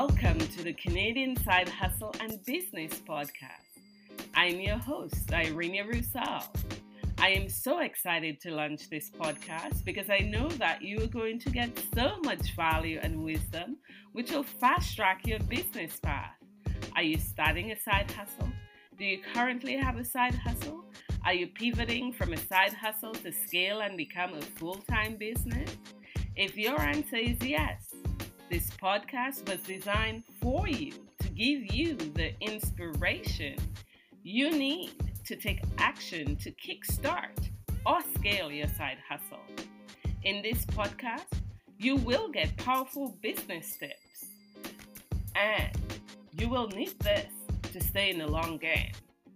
Welcome to the Canadian Side Hustle and Business Podcast. I'm your host, Irene Roussel. I am so excited to launch this podcast because I know that you are going to get so much value and wisdom which will fast track your business path. Are you starting a side hustle? Do you currently have a side hustle? Are you pivoting from a side hustle to scale and become a full time business? If your answer is yes, this podcast was designed for you to give you the inspiration you need to take action to kickstart or scale your side hustle. In this podcast, you will get powerful business tips and you will need this to stay in the long game.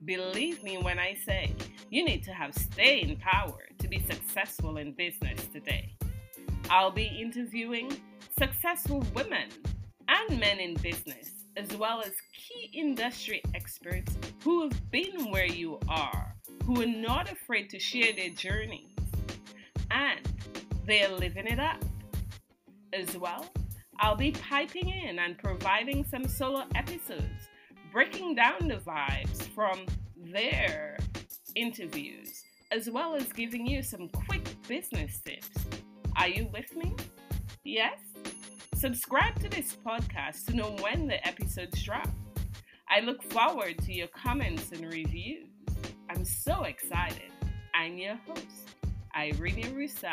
Believe me when I say you need to have staying power to be successful in business today. I'll be interviewing successful women and men in business, as well as key industry experts who have been where you are, who are not afraid to share their journeys, and they are living it up. As well, I'll be piping in and providing some solo episodes breaking down the vibes from their interviews, as well as giving you some quick business tips. Are you with me? Yes? Subscribe to this podcast to know when the episodes drop. I look forward to your comments and reviews. I'm so excited. I'm your host, Irene Roussel.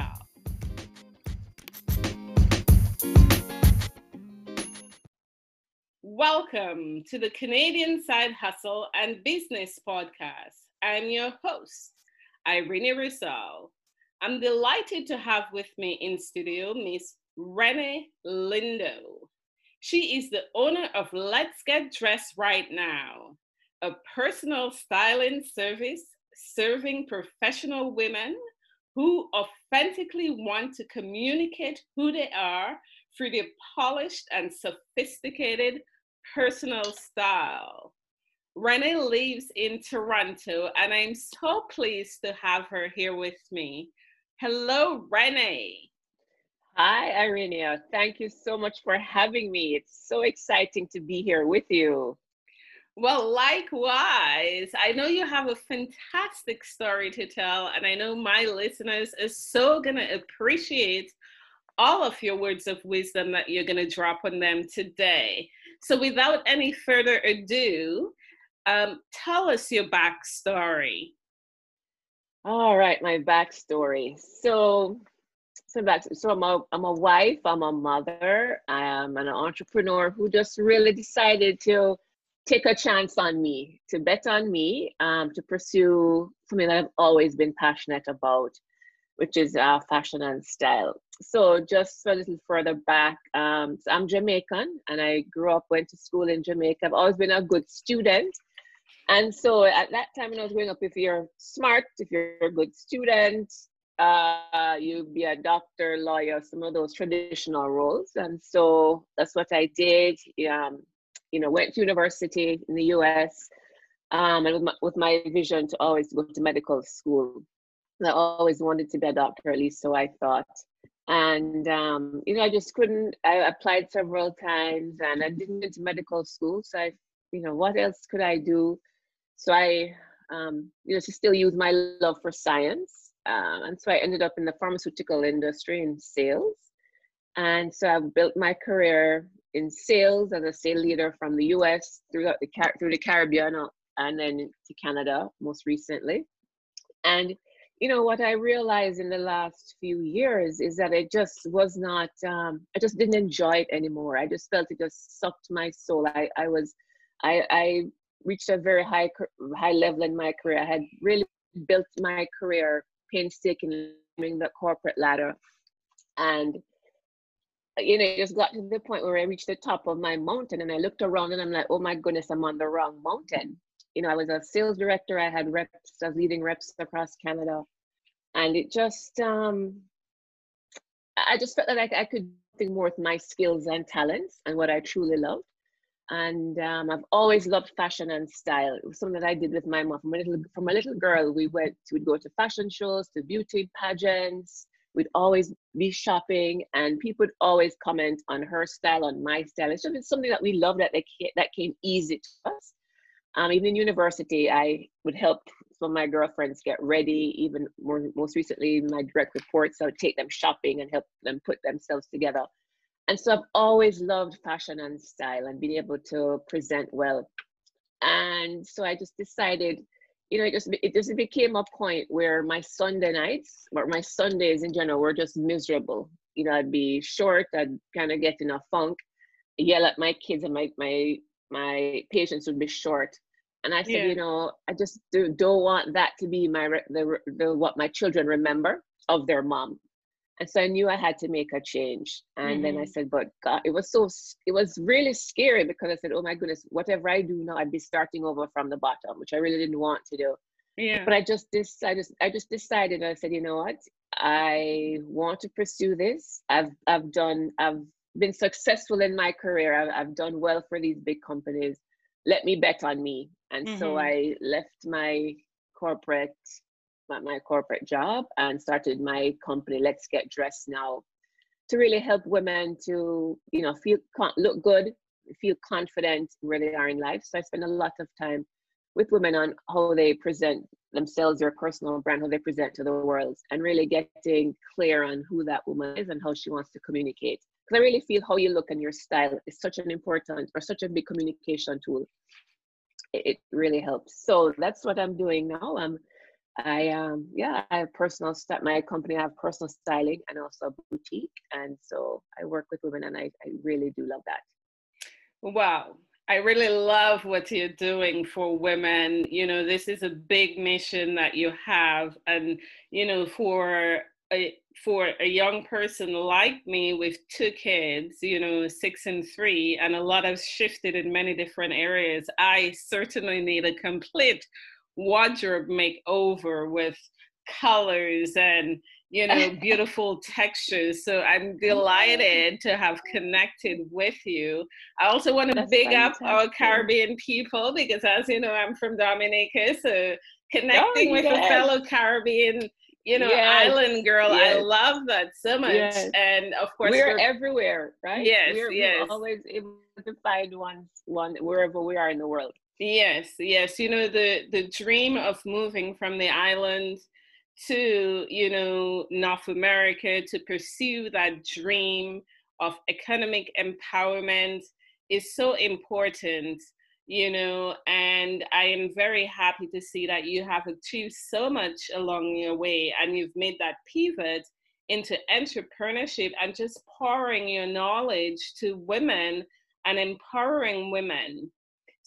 Welcome to the Canadian Side Hustle and Business Podcast. I'm your host, Irene Roussel. I'm delighted to have with me in studio Miss Renée Lindo. She is the owner of Let's Get Dressed Right Now, a personal styling service serving professional women who authentically want to communicate who they are through their polished and sophisticated personal style. Renée lives in Toronto, and I'm so pleased to have her here with me. Hello, Renée. Hi, Irene. Thank you so much for having me. It's so exciting to be here with you. Well, likewise, I know you have a fantastic story to tell, and I know my listeners are so going to appreciate all of your words of wisdom that you're going to drop on them today. So, without any further ado, um, tell us your backstory. All right, my backstory. So, so back. So I'm a I'm a wife. I'm a mother. I am an entrepreneur who just really decided to take a chance on me, to bet on me, um, to pursue something that I've always been passionate about, which is uh, fashion and style. So just a little further back, um, so I'm Jamaican and I grew up, went to school in Jamaica. I've always been a good student. And so at that time when I was growing up, if you're smart, if you're a good student, uh, you be a doctor, lawyer, some of those traditional roles. And so that's what I did. Um, you know, went to university in the US um, and with my, with my vision to always go to medical school. I always wanted to be a doctor, at least so I thought. And, um, you know, I just couldn't, I applied several times and I didn't get to medical school. So I, you know, what else could I do? So I, um, you know, to still use my love for science. Um, and so I ended up in the pharmaceutical industry in sales. And so I've built my career in sales as a sales leader from the US throughout the, through the Caribbean uh, and then to Canada most recently. And you know what I realized in the last few years is that it just was not. Um, I just didn't enjoy it anymore. I just felt it just sucked my soul. I I was, I I reached a very high high level in my career. I had really built my career painstakingly in the corporate ladder, and you know, it just got to the point where I reached the top of my mountain, and I looked around and I'm like, oh my goodness, I'm on the wrong mountain you know, I was a sales director. I had reps, I was leading reps across Canada, and it just, um, I just felt that I, I could do more with my skills and talents and what I truly loved. And um, I've always loved fashion and style. It was something that I did with my mom. From a little from a little girl. We went would go to fashion shows, to beauty pageants, we'd always be shopping and people would always comment on her style on my style. It's just something that we love that that came easy to us. Um, even in university i would help some of my girlfriends get ready even more most recently my direct reports. I would take them shopping and help them put themselves together and so i've always loved fashion and style and being able to present well and so i just decided you know, it just it just became a point where my Sunday nights or my Sundays in general were just miserable. You know, I'd be short, I'd kind of get in a funk, yell at my kids, and my my my patience would be short. And I said, yeah. you know, I just do, don't want that to be my the, the what my children remember of their mom. And so I knew I had to make a change. And mm-hmm. then I mm-hmm. said, but God, it was so, it was really scary because I said, oh my goodness, whatever I do now, I'd be starting over from the bottom, which I really didn't want to do. Yeah. But I just this I just I just decided I said, you know what? I want to pursue this. I've I've done I've been successful in my career. I've, I've done well for these big companies. Let me bet on me. And mm-hmm. so I left my corporate my corporate job and started my company let's get dressed now to really help women to you know feel look good feel confident where they are in life. So i spend a lot of time with women on how they present themselves their personal brand how they present to the world and really getting clear on who that woman is and how she wants to communicate. Because i really feel how you look and your style is such an important or such a big communication tool. It, it really helps. So that's what i'm doing now. I'm I um yeah, I have personal st- my company I have personal styling and also boutique. And so I work with women and I, I really do love that. Wow. I really love what you're doing for women. You know, this is a big mission that you have. And, you know, for a, for a young person like me with two kids, you know, six and three, and a lot has shifted in many different areas, I certainly need a complete wardrobe makeover with colors and you know beautiful textures. So i'm delighted to have connected with you. I also want to That's big fantastic. up our caribbean people because as you know i'm from dominica. So oh, connecting oh, with yes. a fellow caribbean you know yes. island girl yes. i love that so much. And of course we're, we're, everywhere right? Yes we're, yes. we're always able to find one one wherever we are in the world Yes, yes. You know, the the dream of moving from the island to, you know, North America to pursue that dream of economic empowerment is so important, you know, and I am very happy to see that you have achieved so much along your way and you've made that pivot into entrepreneurship and just pouring your knowledge to women and empowering women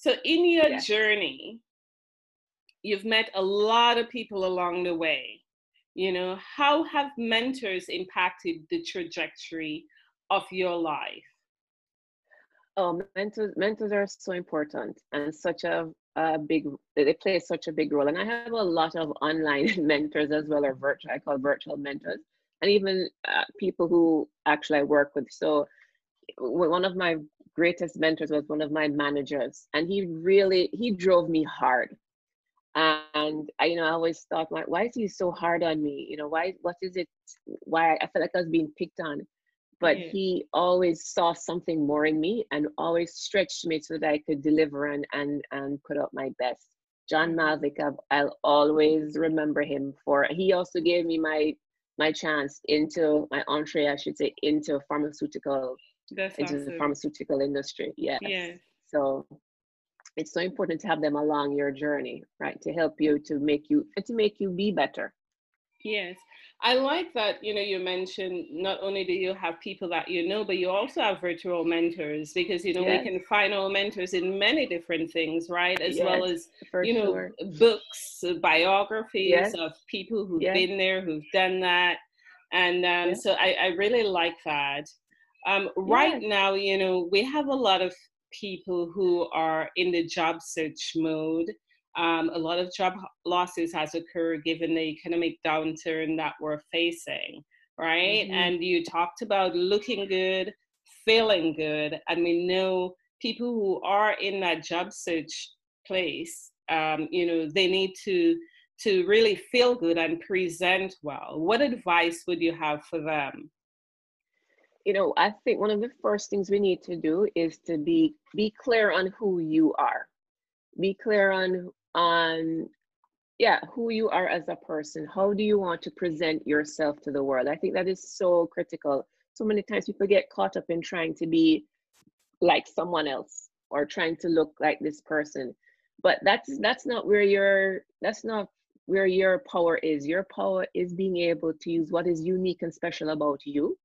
so, in your journey, you've met a lot of people along the way. You know, how have mentors impacted the trajectory of your life? Oh, mentors, mentors are so important and such a, a big, they play such a big role. And I have a lot of online mentors as well, or virtual, I call virtual mentors, and even uh, people who actually I work with. So, one of my greatest mentors was one of my managers and he really he drove me hard and I, you know, I always thought, why, why is he so hard on me? You know, why, what is it? Why I felt like I was being picked on. But yeah. he always saw something more in me and always stretched me so that I could deliver and and and put up my best. John mm-hmm. Malvick, I've, I'll always remember him for. He also gave me my my chance into my entree, I should say, into pharmaceutical that's into awesome. the pharmaceutical industry. Yes. Yes. So it's so important to have them along your journey, right? To help you to make you to make you be better. Yes. I like that, you know, you mentioned not only do you have people that you know, but you also have virtual mentors because, you know, yes. we can find our mentors in many different things, right? As yes, well as, you know, sure. books, biographies yes. of people who've been there, who've done that. And um, so I, I really like that. Um, right yes. now, you know, we have a lot of people who are in the job search mode. Um, a lot of job losses has occurred given the economic downturn that we're facing, right? Mm-hmm. And you talked about looking good, feeling good, and we know people who are in that job search place, um, you know, they need to to really feel good and present well, what advice would you have for them? You know, I think one of the first things we need to do is to be be clear on who you are. Be clear on on yeah, who you are as a person. How do you want to present yourself to the world? I think that is so critical. So many times people get caught up in trying to be like someone else or trying to look like this person. But that's that's not where your that's not where your power is. Your power is being able to use what is unique and special about you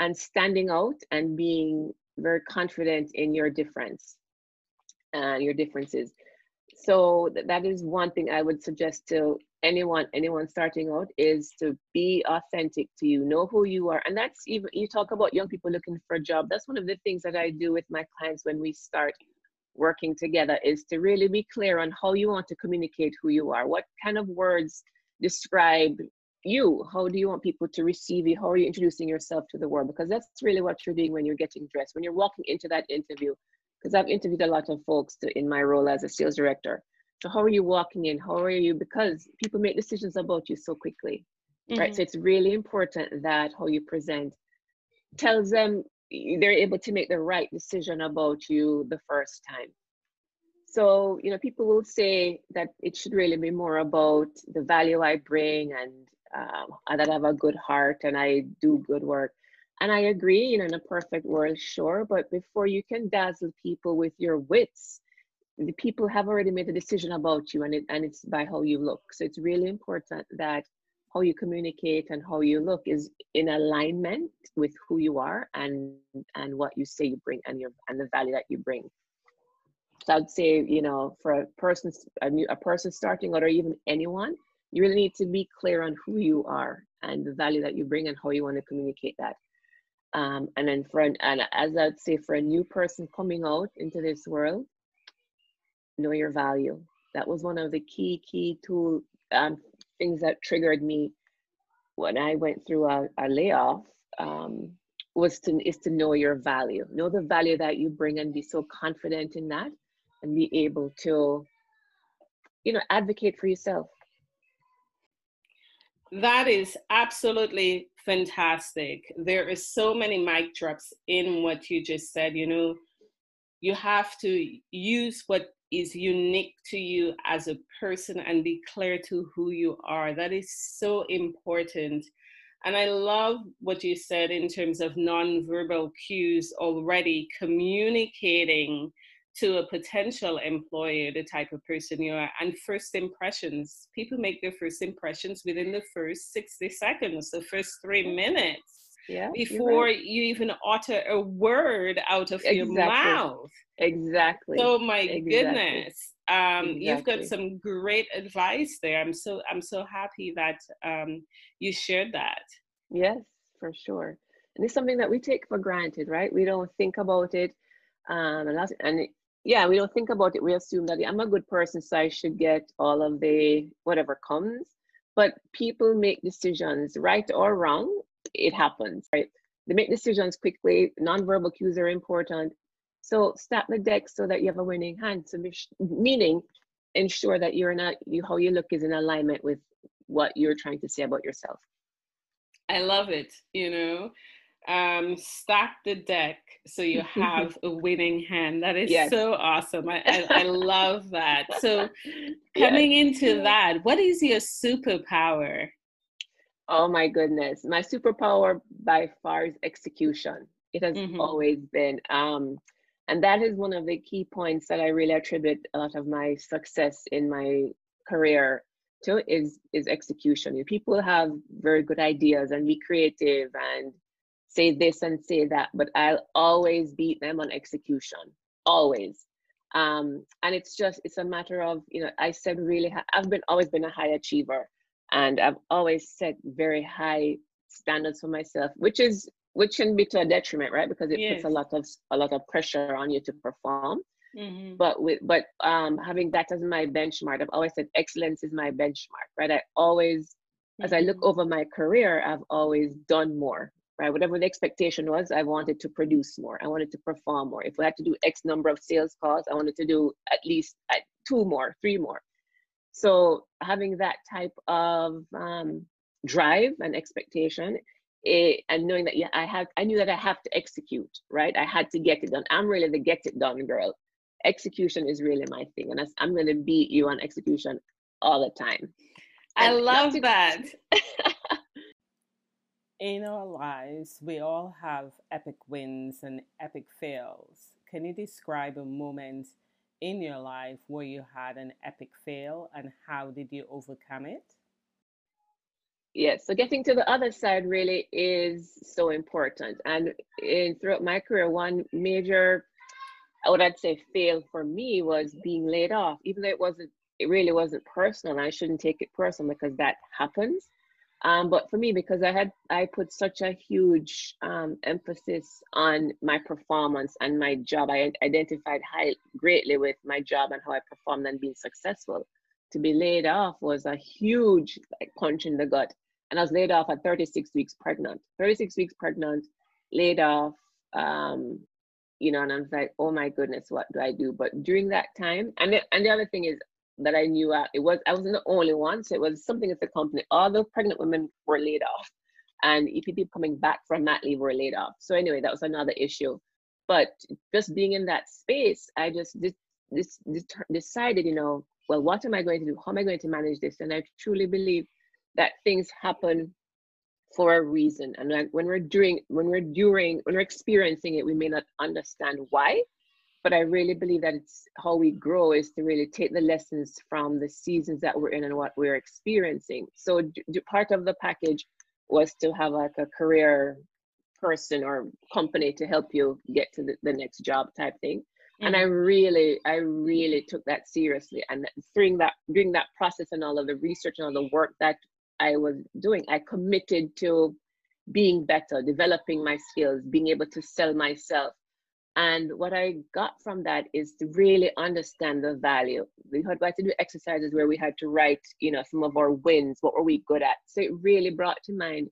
and standing out and being very confident in your difference and your differences. So that is one thing i would suggest to anyone anyone starting out is to be authentic to you know who you are. And that's even you talk about young people looking for a job. That's one of the things that i do with my clients when we start working together is to really be clear on how you want to communicate who you are. What kind of words describe you how do you want people to receive you how are you introducing yourself to the world because that's really what you're doing when you're getting dressed when you're walking into that interview because I've interviewed a lot of folks to, in my role as a sales director. So how are you walking in? How are you? Because people make decisions about you so quickly, mm-hmm. right? So it's really important that how you present tells them they're able to make the right decision about you the first time. So, you know, people will say that it should really be more about the value I bring and um, that I have a good heart and I do good work. And I agree, you know, in a perfect world, sure, but before you can dazzle people with your wits, the people have already made a decision about you and it and it's by how you look. So it's really important that how you communicate and how you look is in alignment with who you are and and what you say you bring and your and the value that you bring. So I'd say, you know, for a person a new a person starting out or even anyone, you really need to be clear on who you are and the value that you bring and how you want to communicate that. Um, and then for an, and as I'd say for a new person coming out into this world, know your value. That was one of the key key tool um, things that triggered me when I went through a, a layoff. Um, was to is to know your value, know the value that you bring, and be so confident in that, and be able to, you know, advocate for yourself. That is absolutely fantastic. There is so many mic drops in what you just said. You know, you have to use what is unique to you as a person and be clear to who you are. That is so important. And I love what you said in terms of nonverbal cues already communicating to a potential employer the type of person you are and first impressions. People make their first impressions within the first 60 seconds the first three minutes yeah, before right. you even utter a word out of exactly. your mouth. Exactly. So my exactly. goodness. Um, exactly. you've got some great advice there. I'm so i'm so happy that um, you shared that. Yes for sure. And it's something that we take for granted right? We don't think about it um, and, and yeah, we don't think about it. We assume that I'm a good person, so I should get all of the whatever comes. But people make decisions, right or wrong. It happens, right? They make decisions quickly. Nonverbal cues are important. So stack the deck so that you have a winning hand. So meaning, ensure that you're not you how you look is in alignment with what you're trying to say about yourself. I love it. You know, um, stack the deck so you have a winning hand. That is yes. so awesome. I, I, I, love that. So, coming yes. into that, what is your superpower? Oh my goodness. My superpower by far is execution. It has mm-hmm. always been. Um, and that is one of the key points that I really attribute a lot of my success in my career to is is execution. People have very good ideas and be creative and say this and say that, but I'll always beat them on execution, always. Um, and it's just it's a matter of you know I said really I've been always been a high achiever, and I've always set very high standards for myself, which is which can be to a detriment, right? Because it yes. puts a lot of a lot of pressure on you to perform. Mm-hmm. But with but um, having that as my benchmark, I've always said excellence is my benchmark, right? I always, mm-hmm. as I look mm-hmm. over my career, I've always done more, right? Whatever the expectation was, I wanted to produce more. I wanted to perform more. If we had to do X number of sales calls, I wanted to do at least uh, two more, three more. So having that type of um, drive and expectation it, and knowing that yeah, I have I knew that I have to execute, right? I had to get it done. I'm really the get it done girl. Execution is really my thing, and I'm going to beat you on execution all the time. I love to- that. In our lives, we all have epic wins and epic fails. Can you describe a moment in your life where you had an epic fail and how did you overcome it? Yes, so getting to the other side really is so important. And in throughout my career, one major, what I'd say, fail for me was being laid off. Even though it wasn't, it really wasn't personal. I shouldn't take it personal because that happens. Um, but for me, because I had I put such a huge um, emphasis on my performance and my job, I identified high greatly with my job and how I performed and being successful. To be laid off was a huge like, punch in the gut and I was laid off at 36 weeks pregnant. 36 weeks pregnant, laid off. Um, you know, and I was like, oh my goodness, what do I do? But during that time, and the, and the other thing is that I knew uh, it was I wasn't the only one, so it was something at the company. All the pregnant women were laid off, and people coming back from that leave were laid off. So anyway, that was another issue. But just being in that space, I just this this, this decided, you know, well, what am I going to do? How am I going to manage this? And I truly believe that things happen for a reason and like when we're doing when we're doing when we're experiencing it we may not understand why but i really believe that it's how we grow is to really take the lessons from the seasons that we're in and what we're experiencing so d- part of the package was to have like a career person or company to help you get to the, the next job type thing mm-hmm. and i really i really took that seriously and during that during that process and all of the research and all the work that I was doing. I committed to being better, developing my skills, being able to sell myself. And what I got from that is to really understand the value. We had to do exercises where we had to write, you know, some of our wins, what were we good at. So it really brought to mind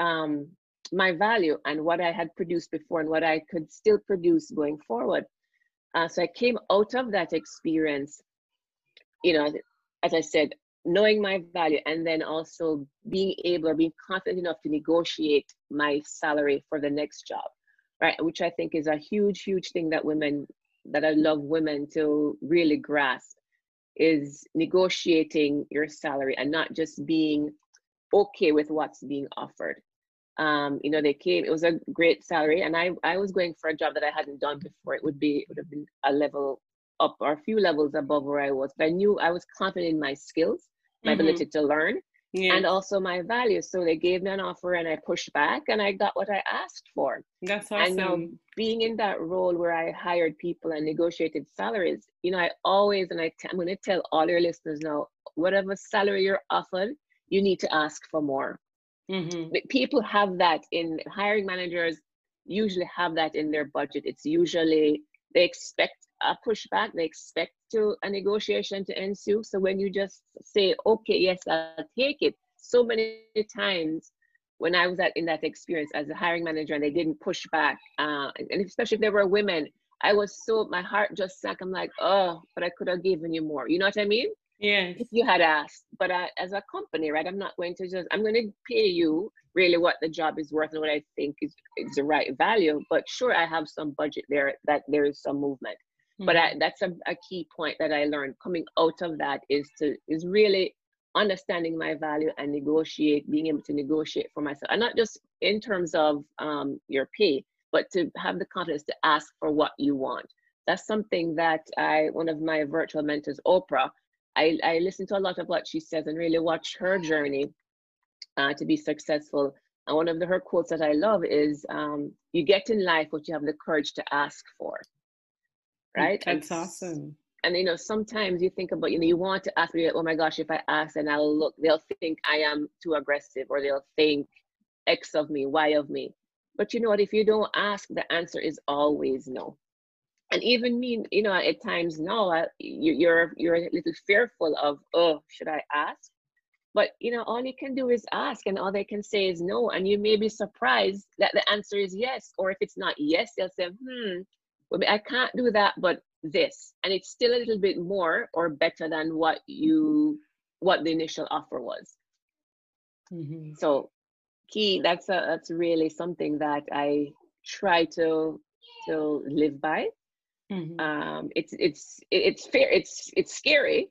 um, my value and what I had produced before and what I could still produce going forward. Uh, so I came out of that experience, you know, as I said, knowing my value and then also being able or being confident enough to negotiate my salary for the next job right? Which i think is a huge huge thing that women that i love women to really grasp is negotiating your salary and not just being okay with what's being offered. Um you know they came it was a great salary and i i was going for a job that i hadn't done before. It would be it would have been a level up or a few levels above where i was but i knew i was confident in my skills my mm-hmm. ability to learn yeah. and also my values. So they gave me an offer and I pushed back and I got what I asked for. That's awesome. And now being in that role where I hired people and negotiated salaries, you know, I always, and I t- I'm going to tell all your listeners now, whatever salary you're offered, you need to ask for more. Mm-hmm. People have that in hiring managers usually have that in their budget. It's usually they expect a pushback, they expect to a negotiation to ensue. So when you just say, okay, yes, I'll take it, so many times when I was at in that experience as a hiring manager and they didn't push back, uh, and especially if there were women, I was so my heart just sank. I'm like, oh, but I could have given you more. You know what I mean? Yeah. If you had asked, but I, as a company, right, I'm not going to just. I'm going to pay you really what the job is worth and what I think is is the right value. But sure, I have some budget there that there is some movement. Mm-hmm. But I, mm-hmm. that's a, a key point that I learned coming out of that is to is really understanding my value and negotiate, being able to negotiate for myself, and not just in terms of um, your pay, but to have the confidence to ask for what you want. That's something that I, one of my virtual mentors, Oprah, I, I listen to a lot of what she says and really watch her journey uh, to be successful. And one of the, her quotes that I love is, um, "You get in life what you have the courage to ask for." Right? That's and, awesome. And you know, sometimes you think about, you know, you want to ask me, oh my gosh, if I ask and I'll look, they'll think I am too aggressive or they'll think X of me, Y of me. But you know what? If you don't ask, the answer is always no. And even me, you know, at times no, I, you, you're you're a little fearful of, oh, should I ask? But you know, all you can do is ask, and all they can say is no. And you may be surprised that the answer is yes. Or if it's not yes, they'll say, hmm, I can't do that, but this and it's still a little bit more or better than what you what the initial offer was mm-hmm. so key that's a that's really something that i try to to live by mm-hmm. um it's it's it's fair it's it's scary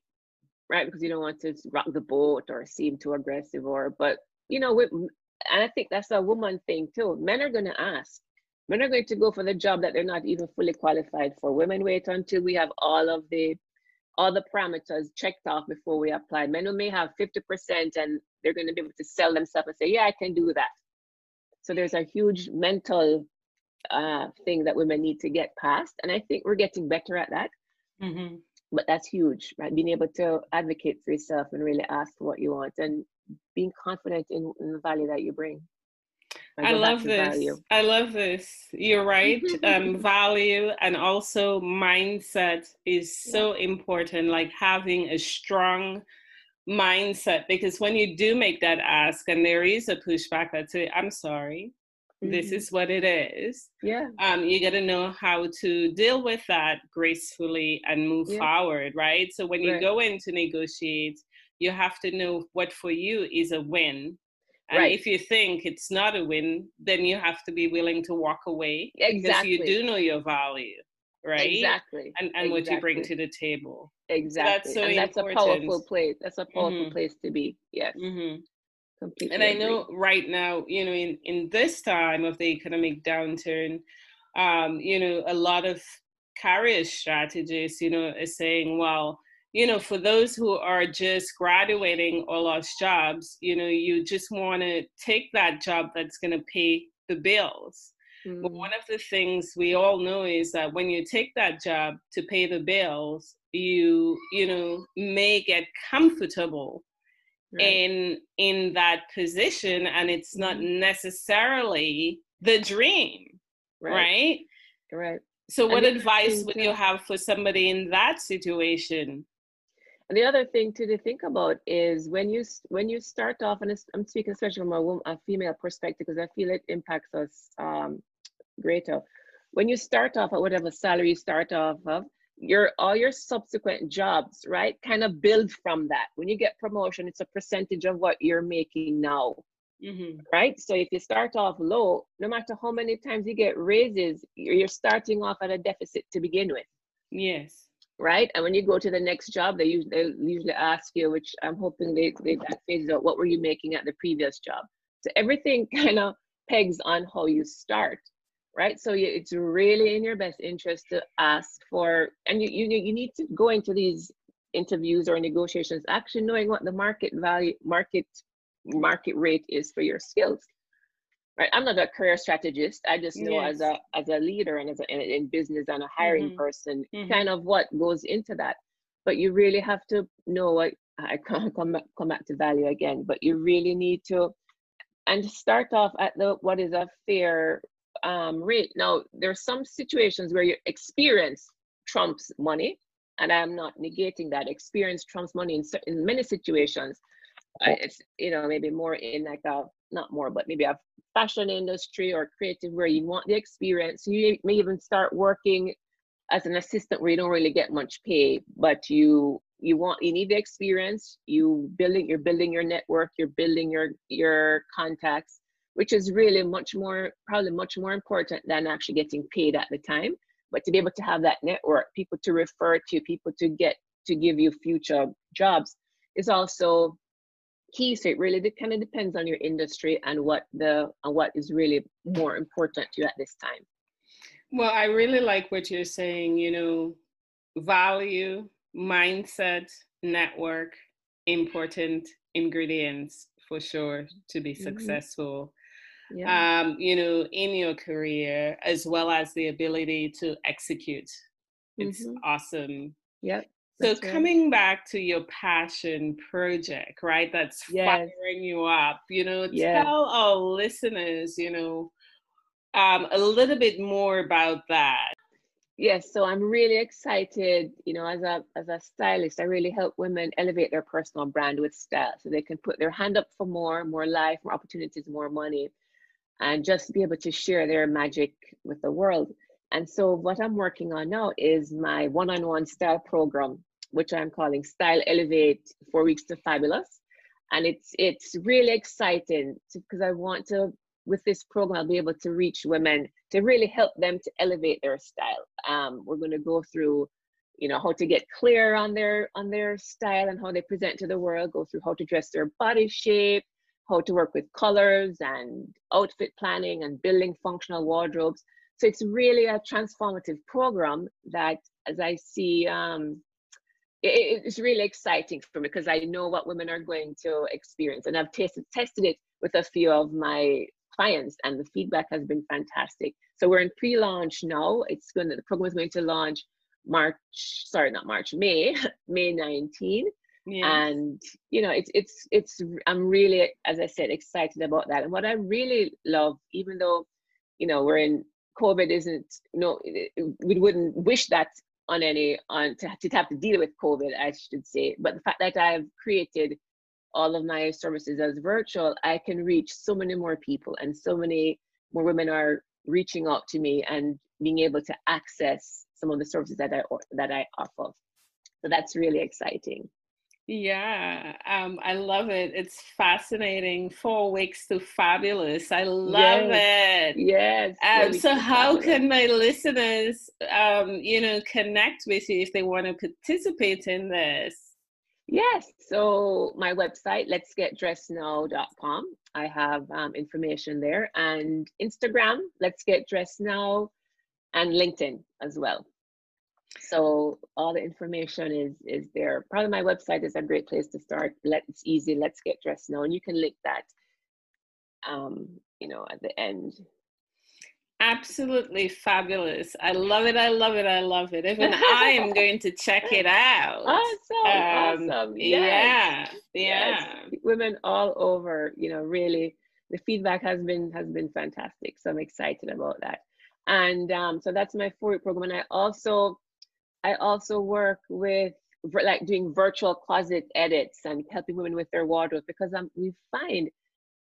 right because you don't want to rock the boat or seem too aggressive or but you know with, and i think that's a woman thing too men are going to ask men are not going to go for the job that they're not even fully qualified for. Women wait until we have all of the all the parameters checked off before we apply. Men who may have 50% and they're going to be able to sell themselves and say yeah i can do that. So there's a huge mental uh, thing that women need to get past and i think we're getting better at that. Mm-hmm. but that's huge right? Being able to advocate for yourself and really ask for what you want and being confident in, in the value that you bring I, love this. Value. I love this. You're right. um, value and also mindset is so yeah. important. Like having a strong mindset, because when you do make that ask and there is a pushback, I'd say, "I'm sorry, mm-hmm. this is what it is." Yeah. Um, you got to know how to deal with that gracefully and move yeah. forward, right? So when you right. go in to negotiate, you have to know what for you is a win and right. if you think it's not a win, then you have to be willing to walk away. Exactly. Because you do know your value, right? Exactly. And and exactly. what you bring to the table. Exactly. That's so and that's important. a powerful place. That's a powerful mm-hmm. place to be. Yes. Mm-hmm. Completely and I know right now, you know, in, in this time of the economic downturn, um, you know, a lot of career strategists, you know, are saying, well, you know, for those who are just graduating or lost jobs, you know, you just want to take that job that's going to pay the bills. Mm. But one of the things we all know is that when you take that job to pay the bills, you, you know, may get comfortable right. in in that position and it's not mm-hmm. necessarily the dream. Right. Right. right. So what advice would you have for somebody in that situation? And the other thing to, to think about is when you when you start off, and I'm speaking especially from a, woman, a female perspective because I feel it impacts us um, greater. When you start off at whatever salary you start off of, your all your subsequent jobs, right, kind of build from that. When you get promotion, it's a percentage of what you're making now. Mm-hmm. Right. So if you start off low, no matter how many times you get raises, you're starting off at a deficit to begin with. Yes right? And when you go to the next job, they usually, they usually ask you, which I'm hoping they, they that out, what were you making at the previous job? So everything kind of pegs on how you start, right? So you, it's really in your best interest to ask for, and you, you, you need to go into these interviews or negotiations actually knowing what the market value, market, market rate is for your skills right i'm not a career strategist i just know yes. as a as a leader and as a, in, in business and a hiring mm-hmm. person mm-hmm. kind of what goes into that but you really have to know what i can't come back, come back to value again but you really need to and start off at the what is a fair um, rate now there's some situations where your experience trumps money and i'm not negating that experience trumps money in, in many situations uh, it's you know maybe more in like a not more but maybe a fashion industry or creative where you want the experience. You may even start working as an assistant where you don't really get much pay but you you want you need the experience. You building you're building your network you're building your your contacts which is really much more probably much more important than actually getting paid at the time. But to be able to have that network people to refer to people to get to give you future jobs is also key. So it really kind of depends on your industry and what the and what is really more important to you at this time. Well, I really like what you're saying. You know, value, mindset, network, important ingredients for sure to be mm-hmm. successful. Yeah. Um, you know, in your career, as well as the ability to execute. It's mm-hmm. awesome. Yep. So coming back to your passion project, right? That's yes. firing you up. You know, yes. tell our listeners, you know, um, a little bit more about that. Yes, so I'm really excited. You know, as a as a stylist, I really help women elevate their personal brand with style, so they can put their hand up for more, more life, more opportunities, more money, and just be able to share their magic with the world And so what I'm working on now is my one-on-one style program, which I'm calling Style Elevate Four Weeks to Fabulous. And it's it's really exciting because I want to, with this program, I'll be able to reach women to really help them to elevate their style. Um, we're going to go through, you know, how to get clear on their on their style and how they present to the world. Go through how to dress their body shape, how to work with colors and outfit planning and building functional wardrobes so it's really a transformative program that, as I see, um, it, it's really exciting for me because I know what women are going to experience, and I've tested tested it with a few of my clients, and the feedback has been fantastic. So we're in pre-launch now. It's going to, the program is going to launch March, sorry, not March, May, May 19. Yeah. And you know, it's it's it's I'm really, as I said, excited about that. And what I really love, even though you know we're in COVID isn't no, we wouldn't wish that on any on to, to have to deal with COVID, I should say. But the fact that I've created all of my services as virtual, I can reach so many more people, and so many more women are reaching out to me and being able to access some of the services that I that I offer. So that's really exciting. Yeah, um, I love it. It's fascinating. Four weeks to fabulous. I love yes. it. Yes. Um, so, how fabulous. can my listeners, um, you know, connect with you if they want to participate in this? Yes. So, my website, let's get dressed now.com. I have um, information there, and Instagram, let's get dressed now, and LinkedIn as well so all the information is is there. Probably my website is a great place to start. Let it's easy. Let's get dressed now. And you can link that um you know at the end. Absolutely fabulous. I love it. I love it. I love it. Even i am going to check it out. Awesome. Um, awesome. yes. yeah yeah. Yes. women all over you know really the feedback has been has been fantastic. So i'm excited about that. And um, so that's my four week program. And i also I also work with like doing virtual closet edits and helping women with their wardrobe because um, we find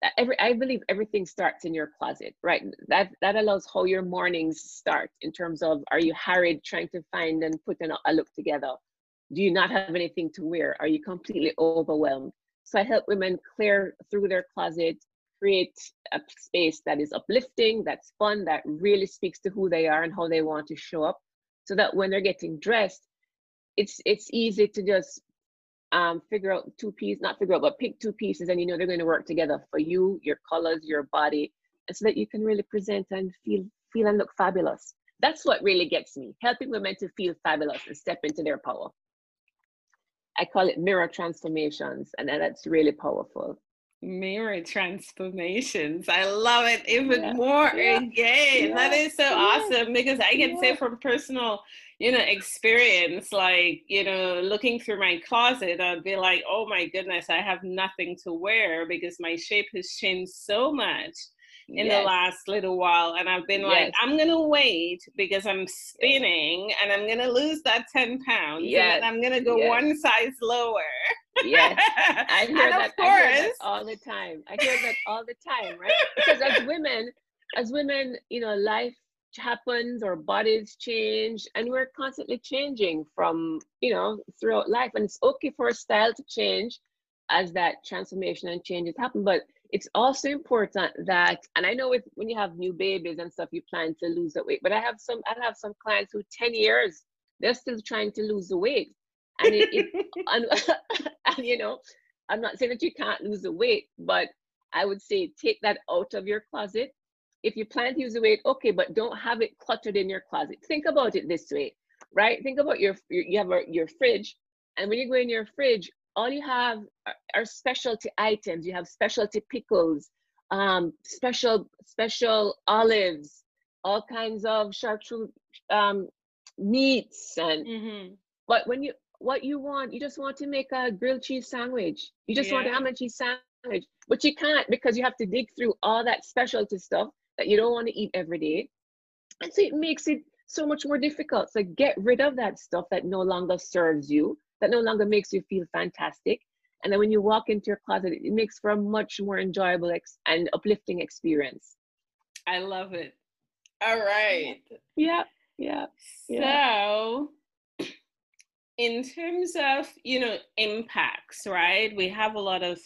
that every I believe everything starts in your closet, right? That that allows how your mornings start in terms of are you harried trying to find and put an, a look together? Do you not have anything to wear? Are you completely overwhelmed? So I help women clear through their closet, create a space that is uplifting, that's fun, that really speaks to who they are and how they want to show up so that when they're getting dressed, it's it's easy to just um, figure out two pieces, not figure out, but pick two pieces, and you know they're going to work together for you, your colors, your body, so that you can really present and feel feel and look fabulous. That's what really gets me, helping women to feel fabulous and step into their power. I call it mirror transformations, and that's really powerful mirror transformations. I love it even yeah. more yeah. again. Yeah. That is so awesome because I can say from personal, you know, experience, like, you know, looking through my closet, I'd be like, oh my goodness, I have nothing to wear because my shape has changed so much in yes. the last little while and i've been yes. like i'm gonna wait because i'm spinning yes. and i'm gonna lose that 10 pounds yes. and i'm gonna go one size lower yes i hear, that, course, I hear that all the time i hear that all the time right because as women as women you know life happens or bodies change and we're constantly changing from you know throughout life and it's okay for a style to change as that transformation and changes happen but it's also important that and i know with when you have new babies and stuff you plan to lose that weight but i have some i have some clients who 10 years they're still trying to lose the weight. And it, it and, and you know i'm not saying that you can't lose the weight but i would say take that out of your closet. If you plan to use the weight okay but don't have it cluttered in your closet. Think about it this way right? Think about your, your you have a, your fridge and when you go in your fridge all you have are, specialty items. You have specialty pickles, um, special special olives, all kinds of charcuterie um, meats, and mm-hmm. but when you what you want, you just want to make a grilled cheese sandwich. You just yeah. want a ham and cheese sandwich, but you can't because you have to dig through all that specialty stuff that you don't want to eat every day, and so it makes it so much more difficult. So get rid of that stuff that no longer serves you that no longer makes you feel fantastic. And then when you walk into your closet, it makes for a much more enjoyable ex- and uplifting experience. I love it. All right. Yeah. Yeah. So, in terms of you know impacts, right? We have a lot of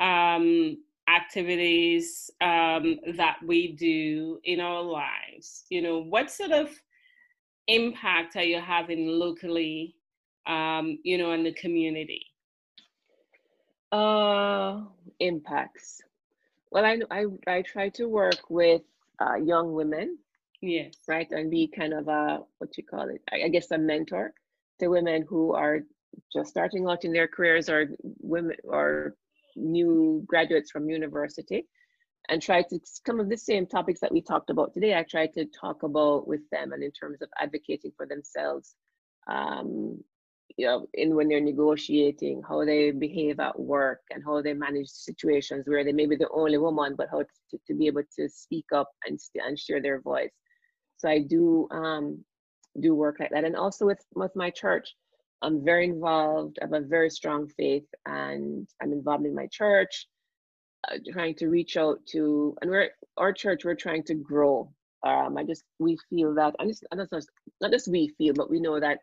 um, activities um, that we do in our lives. You know, what sort of impact are you having locally? Um, you know, in the community. Uh, impacts. Well, I I I try to work with uh, young women Yes. right? And be kind of a what you call it, I I guess a mentor to women who are just starting out in their careers or women or new graduates from university and try to some of the same topics that we talked about today. I try to talk about with them and in terms of advocating for themselves. Um, you know, in when they're negotiating, how they behave at work and how they manage situations where they may be the only woman, but how to, to be able to speak up and, and share their voice. So I do um, do work like that, and also with with my church, I'm very involved. I have a very strong faith, and I'm involved in my church, uh, trying to reach out to, and we're our church. We're trying to grow. Um, I just we feel that, and it's not just not just we feel, but we know that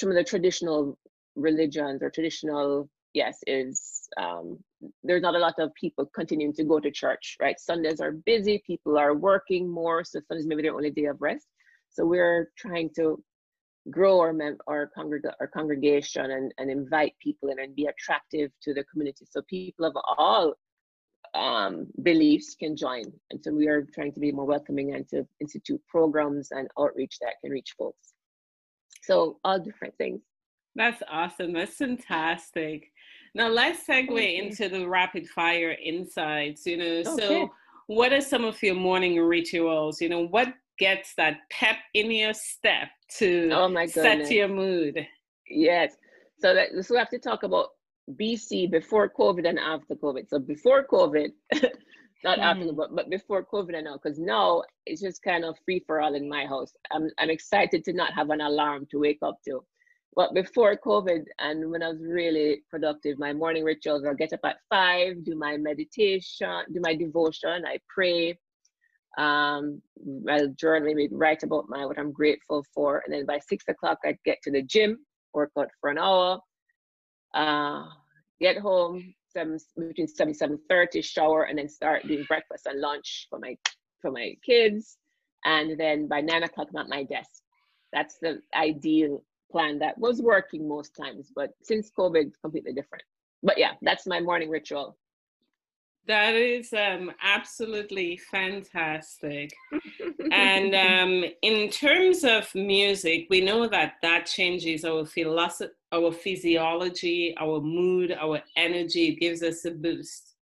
some of the traditional religions or traditional yes is um, there's not a lot of people continuing to go to church right? Sundays are busy people are working more so sundays maybe their only day of rest. So we're trying to grow our mem- our, congreg- our congregation and, and invite people in and be attractive to the community. So people of all um, beliefs can join. And so we are trying to be more welcoming and to institute programs and outreach that can reach folks so all different things that's awesome. That's fantastic. Now let's segue okay. into the rapid fire insights. You know, okay. so what are some of your morning rituals? You know, what gets that pep in your step to oh my set your mood? Yes. So that so we have to talk about BC before COVID and after COVID. So before COVID, not mm. after, but, but before COVID and now, because now it's just kind of free for all in my house. I'm I'm excited to not have an alarm to wake up to. But before COVID and when I was really productive, my morning rituals, I'll get up at five, do my meditation, do my devotion, I pray, um, I'll journal, maybe write about my what I'm grateful for. And then by six o'clock, I'd get to the gym, work out for an hour, uh, get home seven between seven seven thirty, shower, and then start doing breakfast and lunch for my for my kids. And then by nine o'clock, I'm at my desk. That's the ideal plan that was working most times, but since COVID, completely different. But yeah, that's my morning ritual. That is um, absolutely fantastic. and um, in terms of music, we know that that changes our philosophy, our physiology, our mood, our energy. It gives us a boost.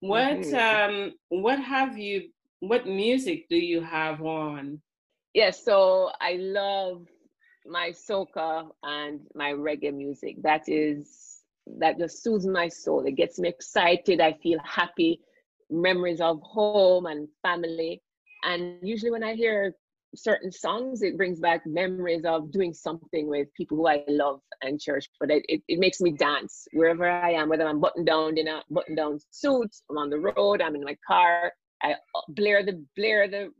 What mm-hmm. um, what have you? What music do you have on? Yes, yeah, so I love my soca and my reggae music. That is that just soothes my soul. It gets me excited. I feel happy, memories of home and family. And usually when I hear certain songs, it brings back memories of doing something with people who I love and cherish. But it, it, it makes me dance wherever I am, whether I'm button down in a button down suit, I'm on the road, I'm in my car, I uh, blare the blare the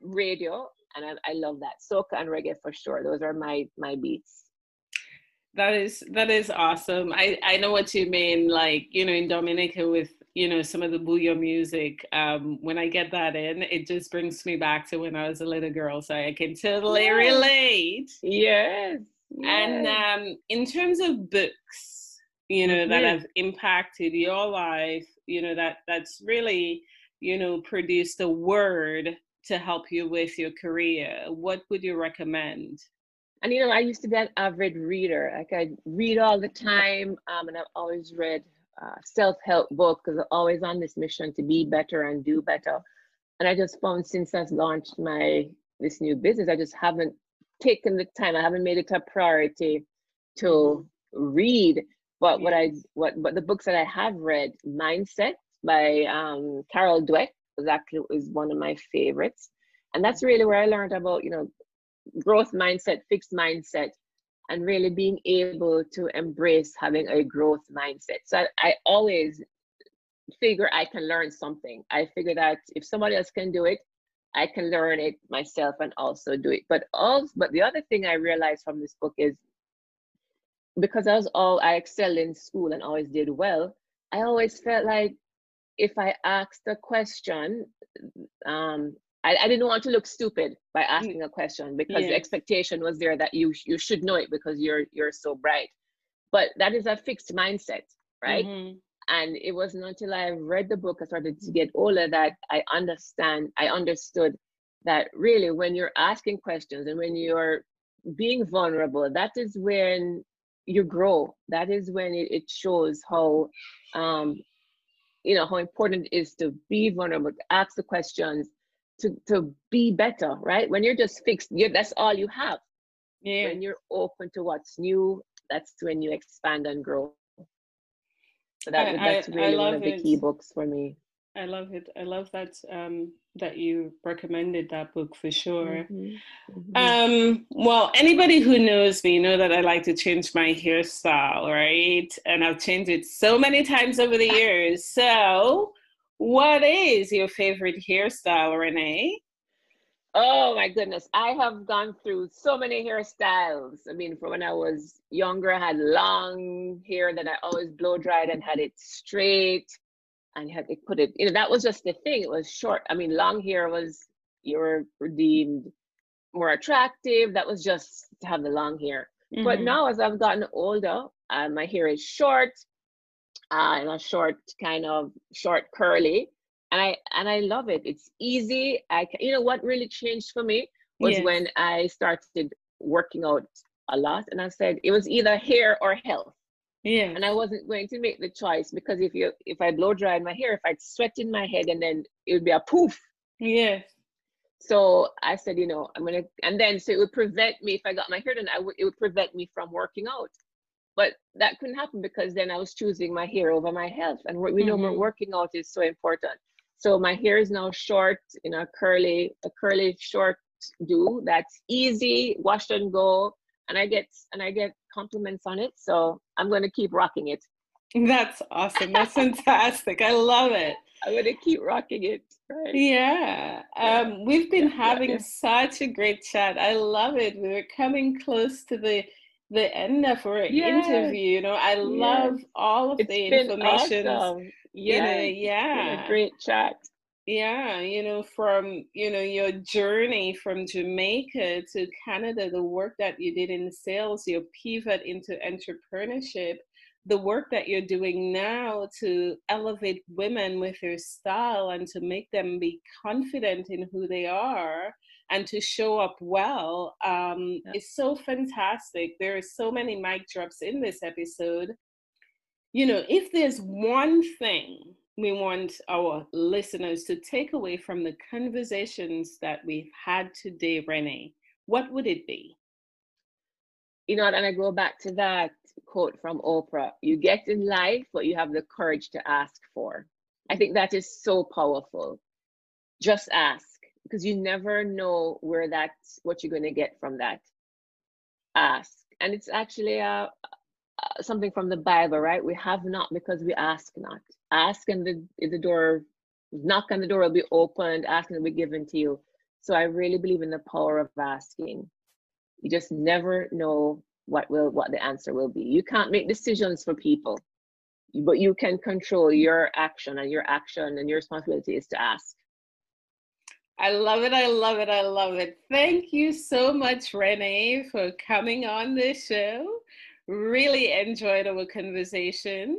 radio and I, I love that soca and reggae for sure. Those are my my beats. That is that is awesome. I I know what you mean. Like you know in Dominica with you know some of the bouyon music. Um, when I get that in, it just brings me back to when I was a little girl. So I can totally yes. relate. Yes. yes. And um, in terms of books, you know mm-hmm. that have impacted your life, you know that that's really you know produced a word to help you with your career, what would you recommend? And you know, I used to be an avid reader. Like I read all the time, um, and I've always read uh, self-help books because I'm always on this mission to be better and do better. And I just found since I've launched my this new business, I just haven't taken the time. I haven't made it a priority to mm-hmm. read. But what I what but the books that I have read, Mindset by um, Carol Dweck, was exactly is one of my favorites. And that's really where I learned about, you know, growth mindset, fixed mindset, and really being able to embrace having a growth mindset. So I, I always figure I can learn something. I figure that if somebody else can do it, I can learn it myself and also do it. But also, but the other thing I realized from this book is because I was all I excelled in school and always did well, I always felt like if I asked a question, um, I, I didn't want to look stupid by mm. asking a question because the expectation was there that you you should know it because you're you're so bright. But that is a fixed mindset, right? Mm-hmm. And it wasn't until I read the book, I started to get older that I understand, I understood that really when you're asking questions and when you're being vulnerable, that is when you grow. That is when it, it shows how um, you know how important it is to be vulnerable, to ask the questions, to to be better, right? When you're just fixed, you that's all you have. Yeah. When you're open to what's new, that's when you expand and grow. So that, I, that's really one of the it. key books for me. I love it. I love that um, that you recommended that book for sure. Mm-hmm. Mm-hmm. Um, well, anybody who knows me know that I like to change my hairstyle, right? And I've changed it so many times over the years. So, what is your favorite hairstyle, Renée? Oh my goodness. I have gone through so many hairstyles. I mean, from when I was younger, I had long hair that I always blow dried and had it straight and had to put it, you know, that was just the thing. It was short. I mean, long hair was, you were deemed more attractive. That was just to have the long hair. Mm-hmm. But now, as I've gotten older, uh, my hair is short, uh, and a short kind of short curly and I and I love it. It's easy. I you know what really changed for me was yes. when I started working out a lot, and I said it was either hair or health. Yeah. And I wasn't going to make the choice because if you if I blow dry my hair, if I'd sweat in my head, and then it would be a poof. yeah So I said, you know, I'm gonna, and then so it would prevent me if I got my hair done, I would it would prevent me from working out. But that couldn't happen because then I was choosing my hair over my health, and we know mm-hmm. working out is so important. So my hair is now short in a curly, a curly short do that's easy, wash and go. And I get and I get compliments on it. So I'm gonna keep rocking it. That's awesome. That's fantastic. I love it. I'm gonna keep rocking it. Right? Yeah. Um, we've been yeah, having yeah. such a great chat. I love it. We are coming close to the the end of our yes. interview. You know, I yes. love all of it's the information. Awesome yeah yeah great chat yeah you know from you know your journey from jamaica to canada the work that you did in sales your pivot into entrepreneurship the work that you're doing now to elevate women with your style and to make them be confident in who they are and to show up well um, yeah. is so fantastic. There are so many mic drops in this episode you know, if there's one thing we want our listeners to take away from the conversations that we've had today, Renée, what would it be? You know, and I go back to that quote from Oprah you get in life what you have the courage to ask for. I think that is so powerful. Just ask because you never know where that's what you're going to get from that. Ask. And it's actually a, uh, something from the Bible, right? We have not because we ask not. Ask and the, the door, knock on the door will be opened, ask and will be given to you. So I really believe in the power of asking. You just never know what will what the answer will be. You can't make decisions for people, but you can control your action and your action and your responsibility is to ask. I love it. I love it. I love it. Thank you so much, Renée, for coming on this show. Really enjoyed our conversation.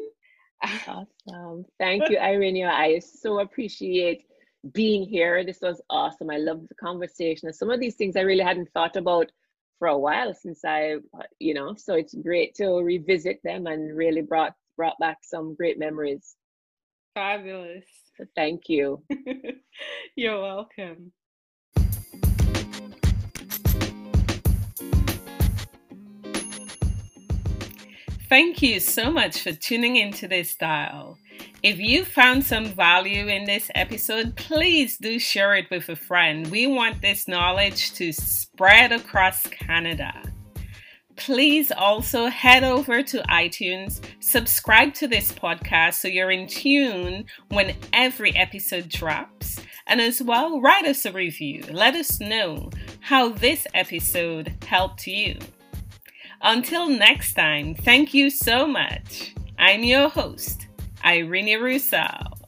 Awesome. Thank you, Irene. I so appreciate being here. This was awesome. I love the conversation. Some of these things I really hadn't thought about for a while since I, you know, so it's great to revisit them and really brought brought back some great memories. Fabulous. Thank you. You're welcome. Thank you so much for tuning into this dial. If you found some value in this episode, please do share it with a friend. We want this knowledge to spread across Canada. Please also head over to iTunes, subscribe to this podcast so you're in tune when every episode drops And as well, write us a review. Let us know how this episode helped you. Until next time, thank you so much. I'm your host, Irene Roussel.